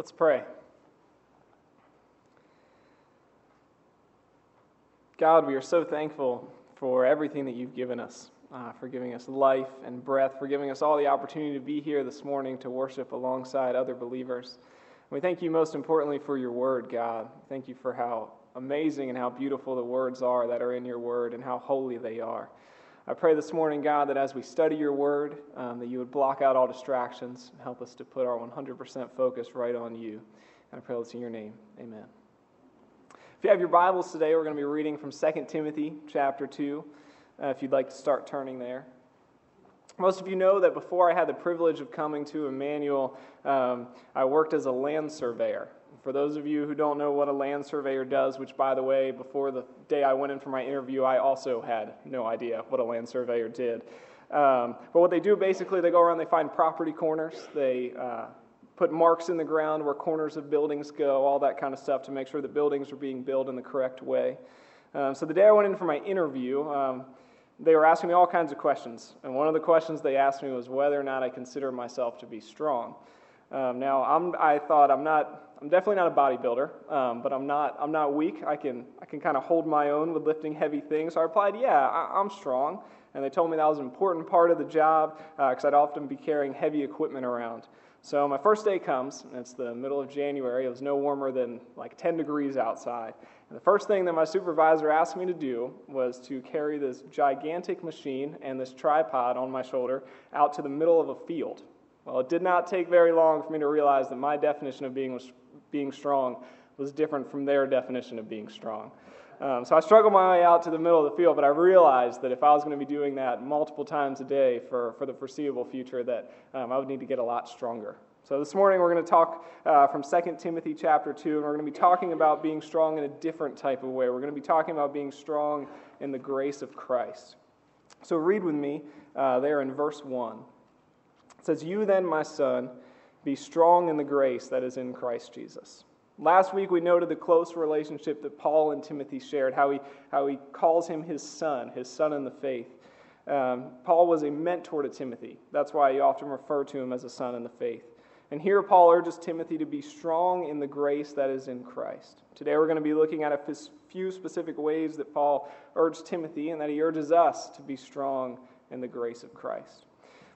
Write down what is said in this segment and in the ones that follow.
Let's pray. God, we are so thankful for everything that you've given us, uh, for giving us life and breath, for giving us all the opportunity to be here this morning to worship alongside other believers. And we thank you most importantly for your word, God. Thank you for how amazing and how beautiful the words are that are in your word and how holy they are. I pray this morning, God, that as we study your word, um, that you would block out all distractions and help us to put our 100% focus right on you. And I pray this in your name. Amen. If you have your Bibles today, we're going to be reading from 2 Timothy chapter 2, uh, if you'd like to start turning there. Most of you know that before I had the privilege of coming to Emmanuel, um, I worked as a land surveyor. For those of you who don't know what a land surveyor does, which, by the way, before the day I went in for my interview, I also had no idea what a land surveyor did. Um, but what they do basically, they go around, they find property corners, they uh, put marks in the ground where corners of buildings go, all that kind of stuff to make sure that buildings are being built in the correct way. Um, so the day I went in for my interview, um, they were asking me all kinds of questions. And one of the questions they asked me was whether or not I consider myself to be strong. Um, now, I'm, I thought I'm not I'm definitely not a bodybuilder, um, but I'm not, I'm not weak. I can, I can kind of hold my own with lifting heavy things. So I replied, Yeah, I, am strong. And they told me that was an important part of the job because uh, I'd often be carrying heavy equipment around. So my first day comes, and it's the middle of January. It was no warmer than like 10 degrees outside. And the first thing that my supervisor asked me to do was to carry this gigantic machine and this tripod on my shoulder out to the middle of a field. Well, it did not take very long for me to realize that my definition of being being strong was different from their definition of being strong. Um, so I struggled my way out to the middle of the field, but I realized that if I was going to be doing that multiple times a day for, for the foreseeable future, that um, I would need to get a lot stronger. So this morning we're going to talk uh, from 2 Timothy chapter 2, and we're going to be talking about being strong in a different type of way. We're going to be talking about being strong in the grace of Christ. So read with me uh, there in verse 1. It says, You then, my son, be strong in the grace that is in Christ Jesus. Last week we noted the close relationship that Paul and Timothy shared, how he, how he calls him his son, his son in the faith. Um, Paul was a mentor to Timothy. That's why he often referred to him as a son in the faith. And here Paul urges Timothy to be strong in the grace that is in Christ. Today we're going to be looking at a few specific ways that Paul urged Timothy and that he urges us to be strong in the grace of Christ.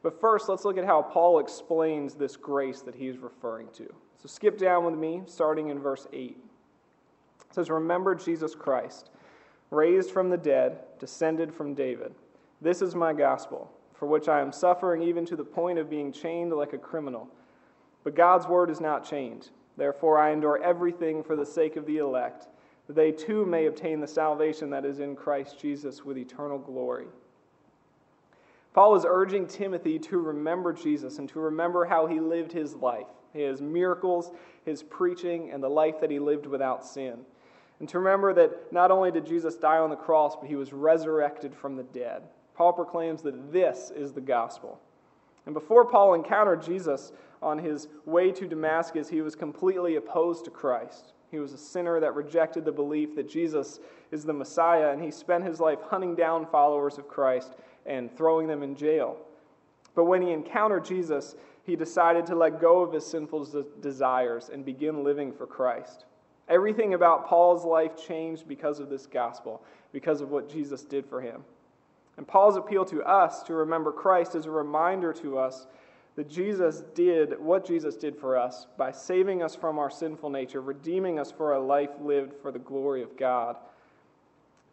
But first, let's look at how Paul explains this grace that he's referring to. So skip down with me, starting in verse 8. It says, Remember Jesus Christ, raised from the dead, descended from David. This is my gospel, for which I am suffering even to the point of being chained like a criminal. But God's word is not chained. Therefore, I endure everything for the sake of the elect, that they too may obtain the salvation that is in Christ Jesus with eternal glory. Paul is urging Timothy to remember Jesus and to remember how he lived his life, his miracles, his preaching, and the life that he lived without sin. And to remember that not only did Jesus die on the cross, but he was resurrected from the dead. Paul proclaims that this is the gospel. And before Paul encountered Jesus on his way to Damascus, he was completely opposed to Christ. He was a sinner that rejected the belief that Jesus is the Messiah, and he spent his life hunting down followers of Christ and throwing them in jail. But when he encountered Jesus, he decided to let go of his sinful desires and begin living for Christ. Everything about Paul's life changed because of this gospel, because of what Jesus did for him. And Paul's appeal to us to remember Christ is a reminder to us that Jesus did what Jesus did for us by saving us from our sinful nature, redeeming us for a life lived for the glory of God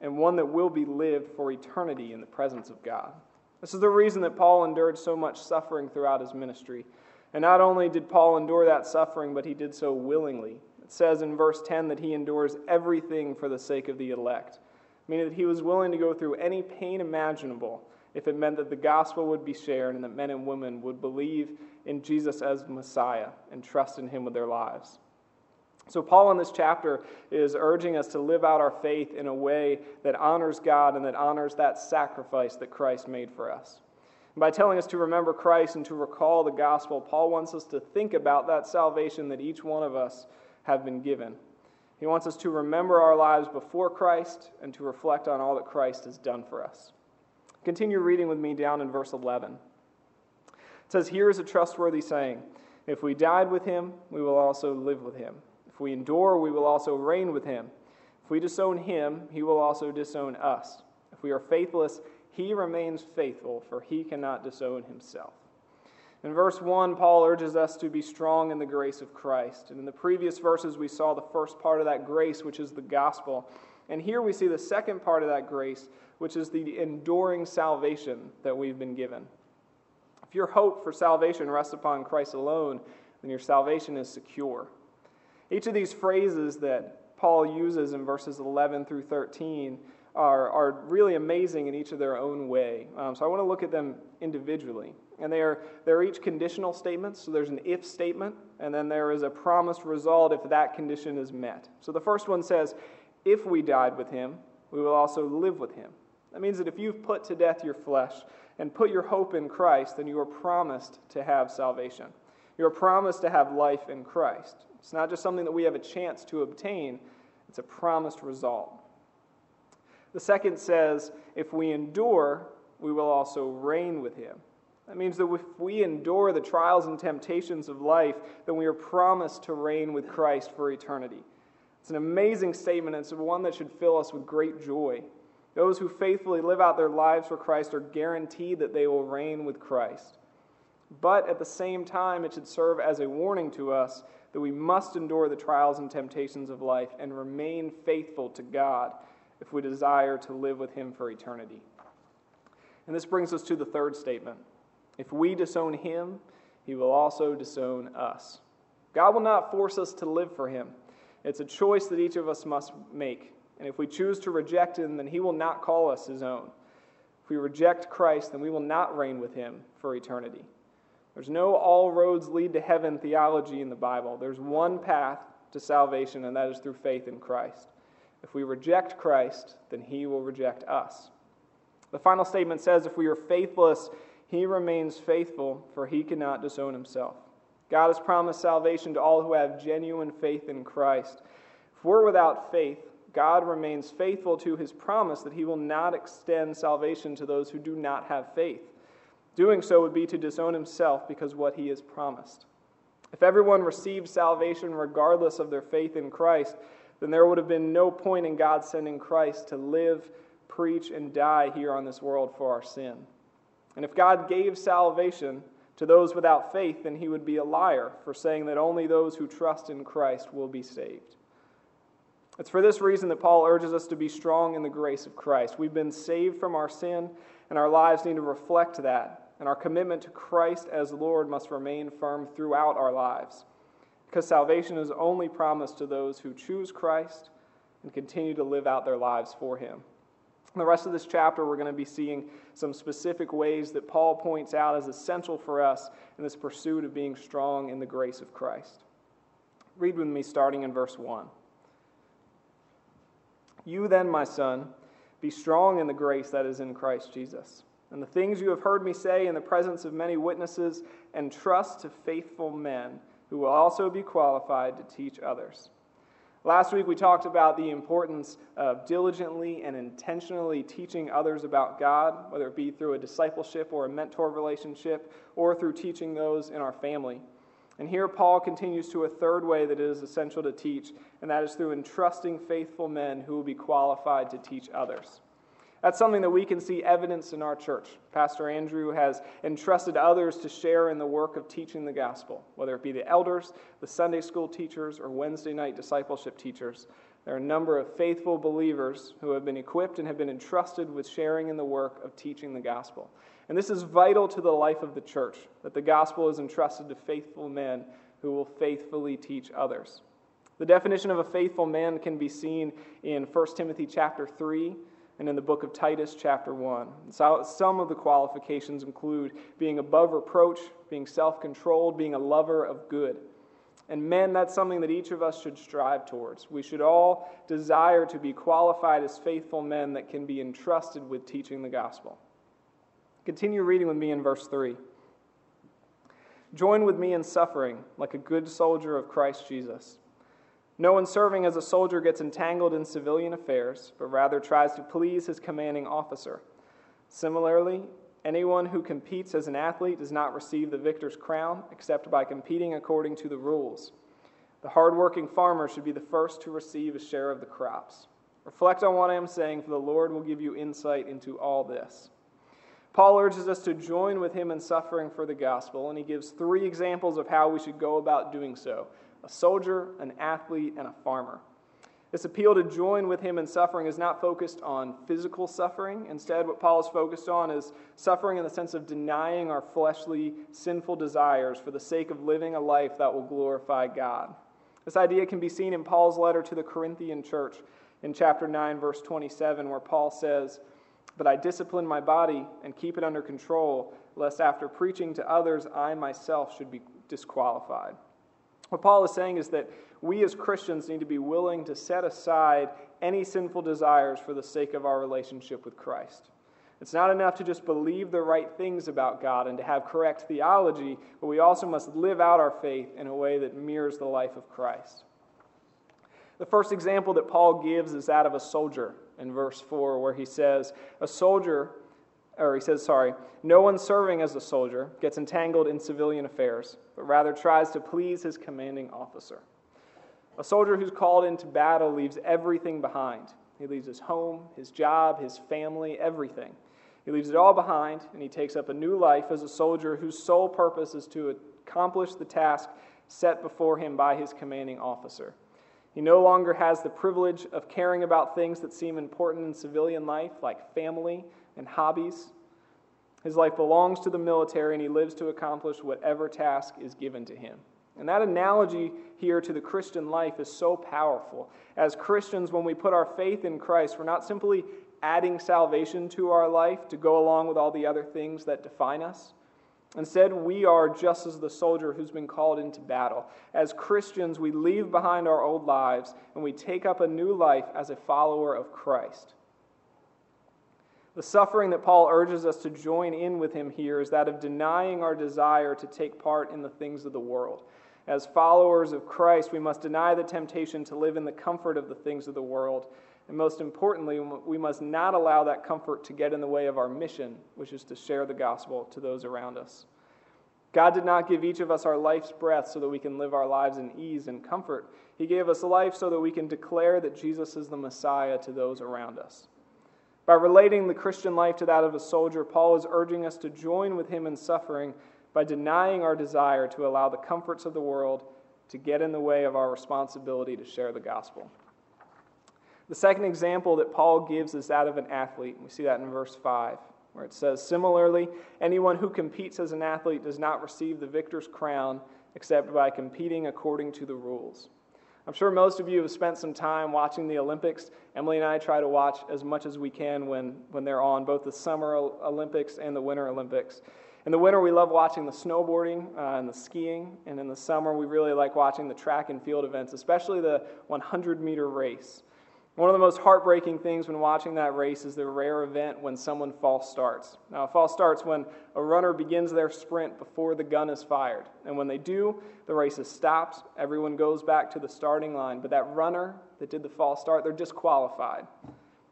and one that will be lived for eternity in the presence of God. This is the reason that Paul endured so much suffering throughout his ministry. And not only did Paul endure that suffering, but he did so willingly. It says in verse 10 that he endures everything for the sake of the elect, meaning that he was willing to go through any pain imaginable if it meant that the gospel would be shared and that men and women would believe in Jesus as Messiah and trust in him with their lives. So, Paul in this chapter is urging us to live out our faith in a way that honors God and that honors that sacrifice that Christ made for us. And by telling us to remember Christ and to recall the gospel, Paul wants us to think about that salvation that each one of us have been given. He wants us to remember our lives before Christ and to reflect on all that Christ has done for us. Continue reading with me down in verse 11. It says, Here is a trustworthy saying If we died with him, we will also live with him. If we endure, we will also reign with him. If we disown him, he will also disown us. If we are faithless, he remains faithful, for he cannot disown himself. In verse 1, Paul urges us to be strong in the grace of Christ. And in the previous verses, we saw the first part of that grace, which is the gospel. And here we see the second part of that grace, which is the enduring salvation that we've been given. If your hope for salvation rests upon Christ alone, then your salvation is secure. Each of these phrases that Paul uses in verses 11 through 13 are, are really amazing in each of their own way. Um, so I want to look at them individually. And they are, they're each conditional statements. So there's an if statement, and then there is a promised result if that condition is met. So the first one says, If we died with him, we will also live with him. That means that if you've put to death your flesh and put your hope in Christ, then you are promised to have salvation. You are promised to have life in Christ. It's not just something that we have a chance to obtain, it's a promised result. The second says, if we endure, we will also reign with him. That means that if we endure the trials and temptations of life, then we are promised to reign with Christ for eternity. It's an amazing statement. It's one that should fill us with great joy. Those who faithfully live out their lives for Christ are guaranteed that they will reign with Christ. But at the same time, it should serve as a warning to us that we must endure the trials and temptations of life and remain faithful to God if we desire to live with Him for eternity. And this brings us to the third statement. If we disown Him, He will also disown us. God will not force us to live for Him. It's a choice that each of us must make. And if we choose to reject Him, then He will not call us His own. If we reject Christ, then we will not reign with Him for eternity. There's no all roads lead to heaven theology in the Bible. There's one path to salvation, and that is through faith in Christ. If we reject Christ, then he will reject us. The final statement says if we are faithless, he remains faithful, for he cannot disown himself. God has promised salvation to all who have genuine faith in Christ. If we're without faith, God remains faithful to his promise that he will not extend salvation to those who do not have faith. Doing so would be to disown himself because what he has promised. If everyone received salvation regardless of their faith in Christ, then there would have been no point in God sending Christ to live, preach, and die here on this world for our sin. And if God gave salvation to those without faith, then he would be a liar for saying that only those who trust in Christ will be saved. It's for this reason that Paul urges us to be strong in the grace of Christ. We've been saved from our sin, and our lives need to reflect that. And our commitment to Christ as Lord must remain firm throughout our lives because salvation is only promised to those who choose Christ and continue to live out their lives for Him. In the rest of this chapter, we're going to be seeing some specific ways that Paul points out as essential for us in this pursuit of being strong in the grace of Christ. Read with me starting in verse 1. You then, my son, be strong in the grace that is in Christ Jesus. And the things you have heard me say in the presence of many witnesses, and trust to faithful men who will also be qualified to teach others. Last week, we talked about the importance of diligently and intentionally teaching others about God, whether it be through a discipleship or a mentor relationship, or through teaching those in our family. And here, Paul continues to a third way that it is essential to teach, and that is through entrusting faithful men who will be qualified to teach others. That's something that we can see evidence in our church. Pastor Andrew has entrusted others to share in the work of teaching the gospel, whether it be the elders, the Sunday school teachers, or Wednesday night discipleship teachers. There are a number of faithful believers who have been equipped and have been entrusted with sharing in the work of teaching the gospel. And this is vital to the life of the church, that the gospel is entrusted to faithful men who will faithfully teach others. The definition of a faithful man can be seen in 1 Timothy chapter 3 and in the book of Titus, chapter 1. So some of the qualifications include being above reproach, being self controlled, being a lover of good. And men, that's something that each of us should strive towards. We should all desire to be qualified as faithful men that can be entrusted with teaching the gospel. Continue reading with me in verse 3. Join with me in suffering like a good soldier of Christ Jesus. No one serving as a soldier gets entangled in civilian affairs, but rather tries to please his commanding officer. Similarly, Anyone who competes as an athlete does not receive the victor's crown except by competing according to the rules. The hardworking farmer should be the first to receive a share of the crops. Reflect on what I am saying, for the Lord will give you insight into all this. Paul urges us to join with him in suffering for the gospel, and he gives three examples of how we should go about doing so a soldier, an athlete, and a farmer. This appeal to join with him in suffering is not focused on physical suffering. Instead, what Paul is focused on is suffering in the sense of denying our fleshly, sinful desires for the sake of living a life that will glorify God. This idea can be seen in Paul's letter to the Corinthian church in chapter 9, verse 27, where Paul says, But I discipline my body and keep it under control, lest after preaching to others, I myself should be disqualified. What Paul is saying is that we as Christians need to be willing to set aside any sinful desires for the sake of our relationship with Christ. It's not enough to just believe the right things about God and to have correct theology, but we also must live out our faith in a way that mirrors the life of Christ. The first example that Paul gives is that of a soldier in verse 4, where he says, A soldier, or he says, sorry, no one serving as a soldier gets entangled in civilian affairs, but rather tries to please his commanding officer. A soldier who's called into battle leaves everything behind. He leaves his home, his job, his family, everything. He leaves it all behind and he takes up a new life as a soldier whose sole purpose is to accomplish the task set before him by his commanding officer. He no longer has the privilege of caring about things that seem important in civilian life, like family and hobbies. His life belongs to the military, and he lives to accomplish whatever task is given to him. And that analogy here to the Christian life is so powerful. As Christians, when we put our faith in Christ, we're not simply adding salvation to our life to go along with all the other things that define us. Instead, we are just as the soldier who's been called into battle. As Christians, we leave behind our old lives and we take up a new life as a follower of Christ. The suffering that Paul urges us to join in with him here is that of denying our desire to take part in the things of the world. As followers of Christ, we must deny the temptation to live in the comfort of the things of the world. And most importantly, we must not allow that comfort to get in the way of our mission, which is to share the gospel to those around us. God did not give each of us our life's breath so that we can live our lives in ease and comfort. He gave us life so that we can declare that Jesus is the Messiah to those around us. By relating the Christian life to that of a soldier, Paul is urging us to join with him in suffering by denying our desire to allow the comforts of the world to get in the way of our responsibility to share the gospel. The second example that Paul gives is that of an athlete. We see that in verse 5, where it says, Similarly, anyone who competes as an athlete does not receive the victor's crown except by competing according to the rules. I'm sure most of you have spent some time watching the Olympics. Emily and I try to watch as much as we can when, when they're on, both the Summer Olympics and the Winter Olympics. In the winter, we love watching the snowboarding uh, and the skiing, and in the summer, we really like watching the track and field events, especially the 100 meter race. One of the most heartbreaking things when watching that race is the rare event when someone false starts. Now, a false starts when a runner begins their sprint before the gun is fired. And when they do, the race is stopped. Everyone goes back to the starting line. But that runner that did the false start, they're disqualified.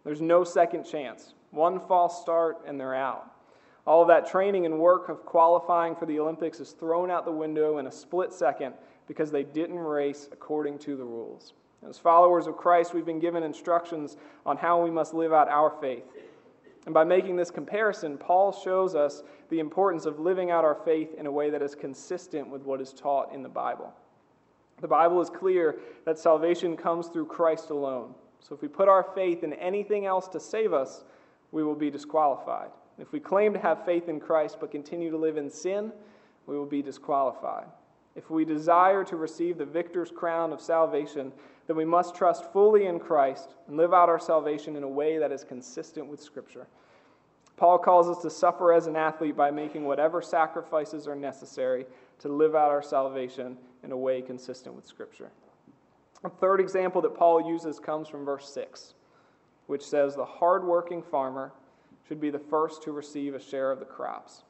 There's no second chance. One false start, and they're out. All of that training and work of qualifying for the Olympics is thrown out the window in a split second because they didn't race according to the rules. As followers of Christ, we've been given instructions on how we must live out our faith. And by making this comparison, Paul shows us the importance of living out our faith in a way that is consistent with what is taught in the Bible. The Bible is clear that salvation comes through Christ alone. So if we put our faith in anything else to save us, we will be disqualified. If we claim to have faith in Christ but continue to live in sin, we will be disqualified. If we desire to receive the victor's crown of salvation, then we must trust fully in Christ and live out our salvation in a way that is consistent with Scripture. Paul calls us to suffer as an athlete by making whatever sacrifices are necessary to live out our salvation in a way consistent with Scripture. A third example that Paul uses comes from verse 6, which says, The hardworking farmer should be the first to receive a share of the crops.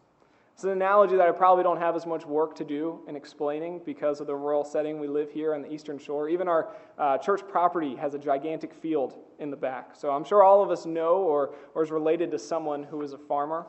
It's an analogy that I probably don't have as much work to do in explaining because of the rural setting we live here on the Eastern Shore. Even our uh, church property has a gigantic field in the back. So I'm sure all of us know or, or is related to someone who is a farmer.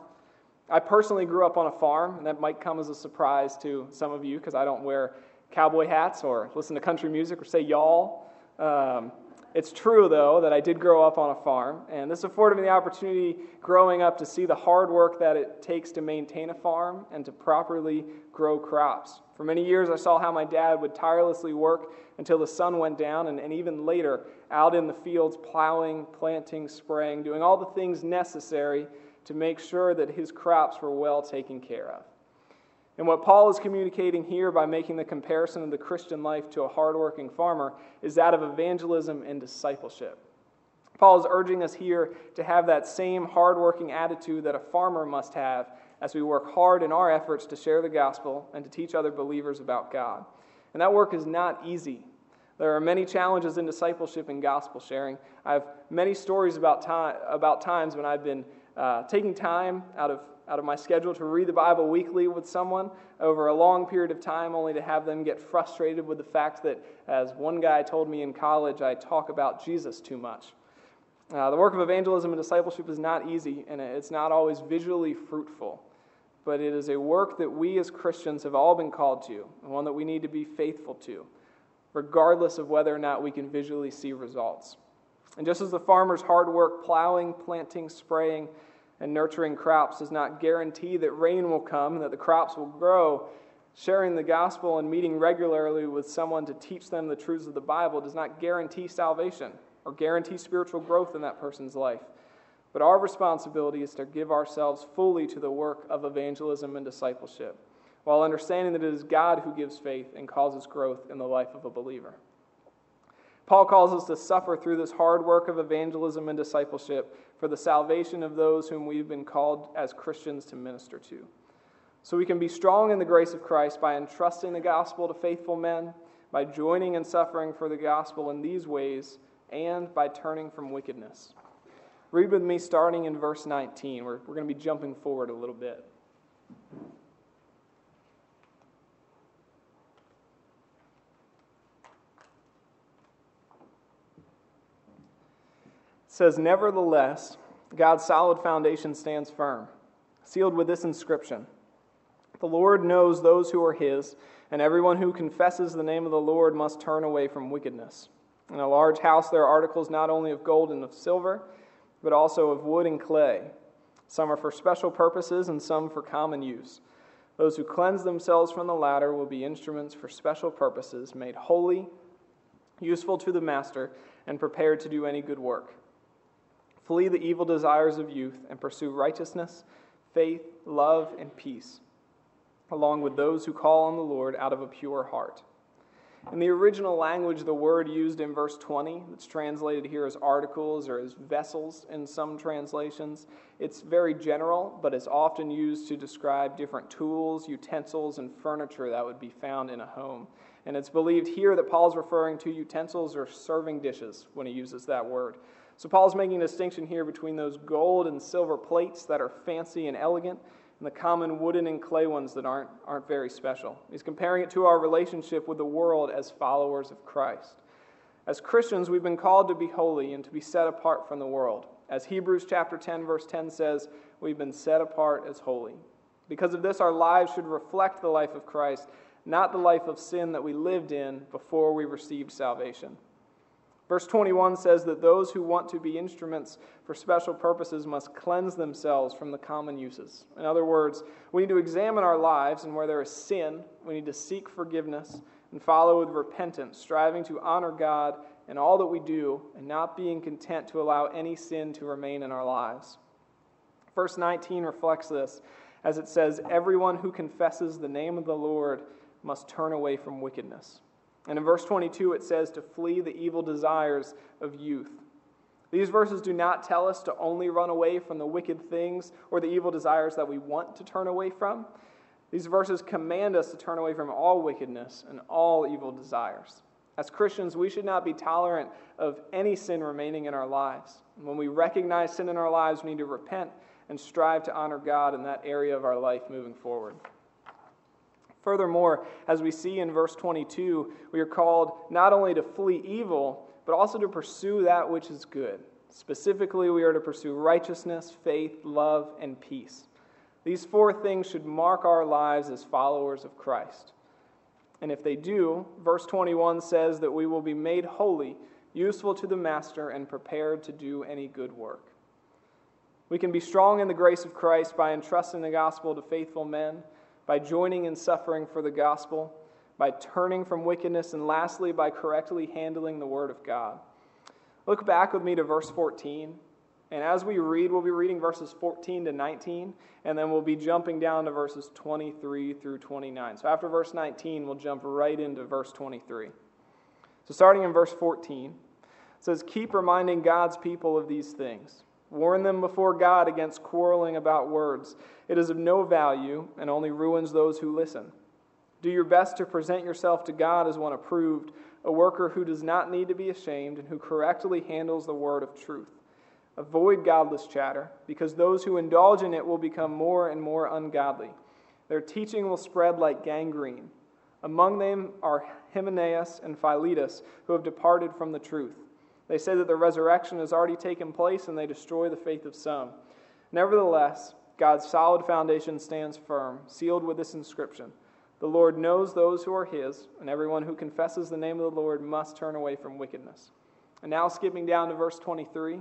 I personally grew up on a farm, and that might come as a surprise to some of you because I don't wear cowboy hats or listen to country music or say y'all. Um, it's true, though, that I did grow up on a farm, and this afforded me the opportunity growing up to see the hard work that it takes to maintain a farm and to properly grow crops. For many years, I saw how my dad would tirelessly work until the sun went down, and, and even later, out in the fields, plowing, planting, spraying, doing all the things necessary to make sure that his crops were well taken care of. And what Paul is communicating here by making the comparison of the Christian life to a hardworking farmer is that of evangelism and discipleship. Paul is urging us here to have that same hardworking attitude that a farmer must have as we work hard in our efforts to share the gospel and to teach other believers about God. And that work is not easy. There are many challenges in discipleship and gospel sharing. I have many stories about, time, about times when I've been uh, taking time out of out of my schedule to read the Bible weekly with someone over a long period of time, only to have them get frustrated with the fact that, as one guy told me in college, I talk about Jesus too much. Uh, the work of evangelism and discipleship is not easy, and it's not always visually fruitful, but it is a work that we as Christians have all been called to, and one that we need to be faithful to, regardless of whether or not we can visually see results. And just as the farmer's hard work plowing, planting, spraying, and nurturing crops does not guarantee that rain will come and that the crops will grow. Sharing the gospel and meeting regularly with someone to teach them the truths of the Bible does not guarantee salvation or guarantee spiritual growth in that person's life. But our responsibility is to give ourselves fully to the work of evangelism and discipleship, while understanding that it is God who gives faith and causes growth in the life of a believer. Paul calls us to suffer through this hard work of evangelism and discipleship for the salvation of those whom we've been called as Christians to minister to. So we can be strong in the grace of Christ by entrusting the gospel to faithful men, by joining in suffering for the gospel in these ways, and by turning from wickedness. Read with me starting in verse 19. We're, we're going to be jumping forward a little bit. Says, Nevertheless, God's solid foundation stands firm, sealed with this inscription The Lord knows those who are his, and everyone who confesses the name of the Lord must turn away from wickedness. In a large house, there are articles not only of gold and of silver, but also of wood and clay. Some are for special purposes, and some for common use. Those who cleanse themselves from the latter will be instruments for special purposes, made holy, useful to the master, and prepared to do any good work. Flee the evil desires of youth and pursue righteousness, faith, love, and peace, along with those who call on the Lord out of a pure heart. In the original language, the word used in verse 20, that's translated here as articles or as vessels in some translations, it's very general, but it's often used to describe different tools, utensils, and furniture that would be found in a home. And it's believed here that Paul's referring to utensils or serving dishes when he uses that word. So Paul's making a distinction here between those gold and silver plates that are fancy and elegant and the common wooden and clay ones that aren't, aren't very special. He's comparing it to our relationship with the world as followers of Christ. As Christians, we've been called to be holy and to be set apart from the world. As Hebrews chapter 10 verse 10 says, we've been set apart as holy. Because of this, our lives should reflect the life of Christ, not the life of sin that we lived in before we received salvation. Verse 21 says that those who want to be instruments for special purposes must cleanse themselves from the common uses. In other words, we need to examine our lives, and where there is sin, we need to seek forgiveness and follow with repentance, striving to honor God in all that we do, and not being content to allow any sin to remain in our lives. Verse 19 reflects this, as it says, Everyone who confesses the name of the Lord must turn away from wickedness. And in verse 22, it says to flee the evil desires of youth. These verses do not tell us to only run away from the wicked things or the evil desires that we want to turn away from. These verses command us to turn away from all wickedness and all evil desires. As Christians, we should not be tolerant of any sin remaining in our lives. When we recognize sin in our lives, we need to repent and strive to honor God in that area of our life moving forward. Furthermore, as we see in verse 22, we are called not only to flee evil, but also to pursue that which is good. Specifically, we are to pursue righteousness, faith, love, and peace. These four things should mark our lives as followers of Christ. And if they do, verse 21 says that we will be made holy, useful to the master, and prepared to do any good work. We can be strong in the grace of Christ by entrusting the gospel to faithful men, by joining in suffering for the gospel, by turning from wickedness, and lastly, by correctly handling the word of God. Look back with me to verse 14. And as we read, we'll be reading verses 14 to 19, and then we'll be jumping down to verses 23 through 29. So after verse 19, we'll jump right into verse 23. So starting in verse 14, it says, Keep reminding God's people of these things. Warn them before God against quarreling about words. It is of no value and only ruins those who listen. Do your best to present yourself to God as one approved, a worker who does not need to be ashamed and who correctly handles the word of truth. Avoid godless chatter, because those who indulge in it will become more and more ungodly. Their teaching will spread like gangrene. Among them are Hymenaeus and Philetus, who have departed from the truth. They say that the resurrection has already taken place, and they destroy the faith of some. Nevertheless, God's solid foundation stands firm, sealed with this inscription The Lord knows those who are his, and everyone who confesses the name of the Lord must turn away from wickedness. And now, skipping down to verse 23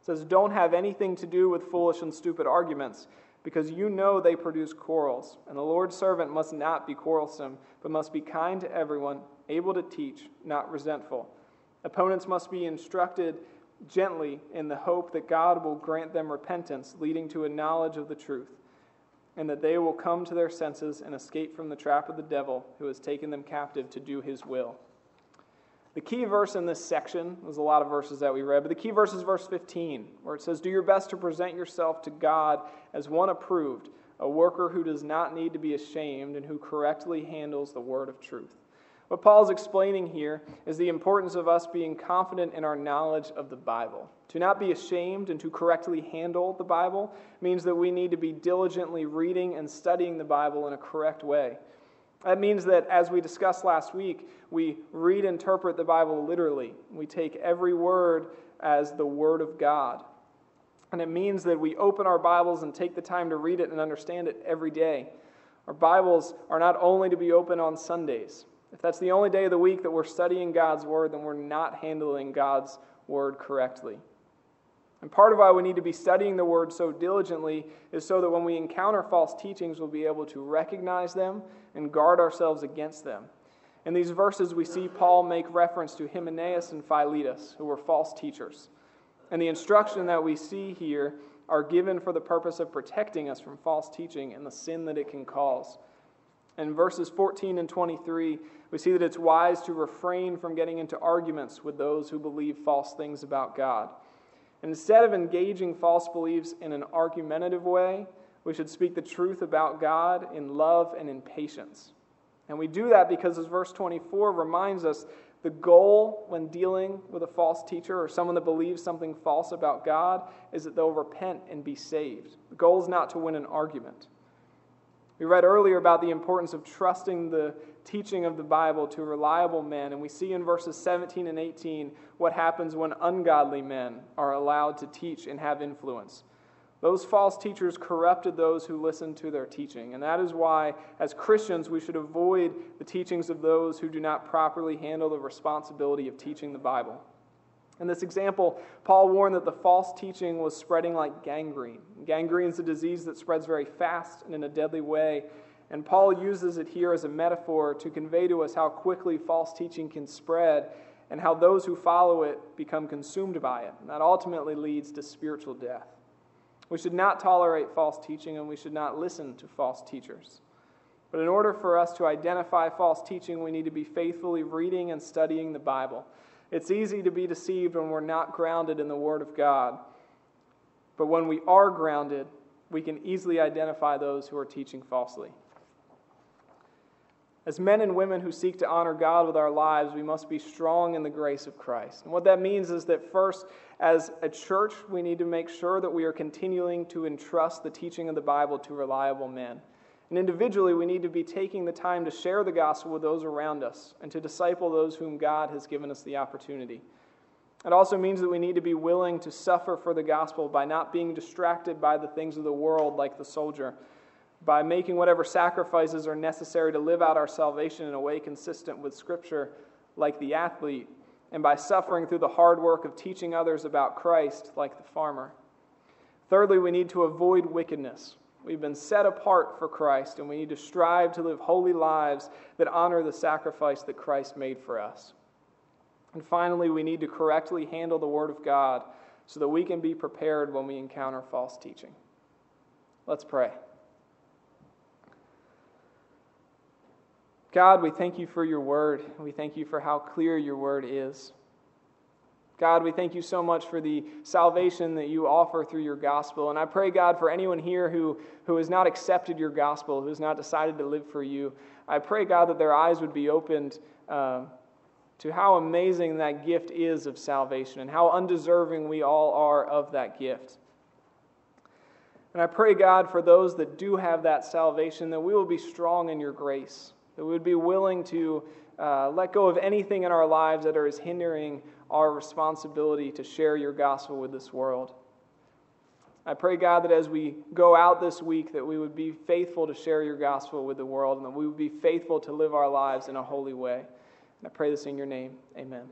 says, Don't have anything to do with foolish and stupid arguments, because you know they produce quarrels. And the Lord's servant must not be quarrelsome, but must be kind to everyone, able to teach, not resentful. Opponents must be instructed gently in the hope that God will grant them repentance, leading to a knowledge of the truth, and that they will come to their senses and escape from the trap of the devil who has taken them captive to do his will. The key verse in this section, there's a lot of verses that we read, but the key verse is verse 15, where it says, Do your best to present yourself to God as one approved, a worker who does not need to be ashamed and who correctly handles the word of truth. What Paul's explaining here is the importance of us being confident in our knowledge of the Bible. To not be ashamed and to correctly handle the Bible means that we need to be diligently reading and studying the Bible in a correct way. That means that, as we discussed last week, we read interpret the Bible literally. We take every word as the Word of God. And it means that we open our Bibles and take the time to read it and understand it every day. Our Bibles are not only to be open on Sundays. If that's the only day of the week that we're studying God's Word, then we're not handling God's Word correctly. And part of why we need to be studying the Word so diligently is so that when we encounter false teachings, we'll be able to recognize them and guard ourselves against them. In these verses, we see Paul make reference to Hymenaeus and Philetus, who were false teachers. And the instruction that we see here are given for the purpose of protecting us from false teaching and the sin that it can cause. In verses 14 and 23, we see that it's wise to refrain from getting into arguments with those who believe false things about God. Instead of engaging false beliefs in an argumentative way, we should speak the truth about God in love and in patience. And we do that because, as verse 24 reminds us, the goal when dealing with a false teacher or someone that believes something false about God is that they'll repent and be saved. The goal is not to win an argument. We read earlier about the importance of trusting the teaching of the Bible to reliable men, and we see in verses 17 and 18 what happens when ungodly men are allowed to teach and have influence. Those false teachers corrupted those who listened to their teaching, and that is why, as Christians, we should avoid the teachings of those who do not properly handle the responsibility of teaching the Bible. In this example, Paul warned that the false teaching was spreading like gangrene. Gangrene is a disease that spreads very fast and in a deadly way. And Paul uses it here as a metaphor to convey to us how quickly false teaching can spread and how those who follow it become consumed by it. And that ultimately leads to spiritual death. We should not tolerate false teaching and we should not listen to false teachers. But in order for us to identify false teaching, we need to be faithfully reading and studying the Bible. It's easy to be deceived when we're not grounded in the Word of God. But when we are grounded, we can easily identify those who are teaching falsely. As men and women who seek to honor God with our lives, we must be strong in the grace of Christ. And what that means is that first, as a church, we need to make sure that we are continuing to entrust the teaching of the Bible to reliable men. And individually, we need to be taking the time to share the gospel with those around us and to disciple those whom God has given us the opportunity. It also means that we need to be willing to suffer for the gospel by not being distracted by the things of the world like the soldier, by making whatever sacrifices are necessary to live out our salvation in a way consistent with Scripture like the athlete, and by suffering through the hard work of teaching others about Christ like the farmer. Thirdly, we need to avoid wickedness. We've been set apart for Christ, and we need to strive to live holy lives that honor the sacrifice that Christ made for us. And finally, we need to correctly handle the Word of God so that we can be prepared when we encounter false teaching. Let's pray. God, we thank you for your word. We thank you for how clear your word is. God, we thank you so much for the salvation that you offer through your gospel. And I pray, God, for anyone here who, who has not accepted your gospel, who has not decided to live for you, I pray, God, that their eyes would be opened uh, to how amazing that gift is of salvation and how undeserving we all are of that gift. And I pray, God, for those that do have that salvation, that we will be strong in your grace, that we would be willing to uh, let go of anything in our lives that is hindering our responsibility to share your gospel with this world. I pray, God, that as we go out this week, that we would be faithful to share your gospel with the world and that we would be faithful to live our lives in a holy way. And I pray this in your name. Amen.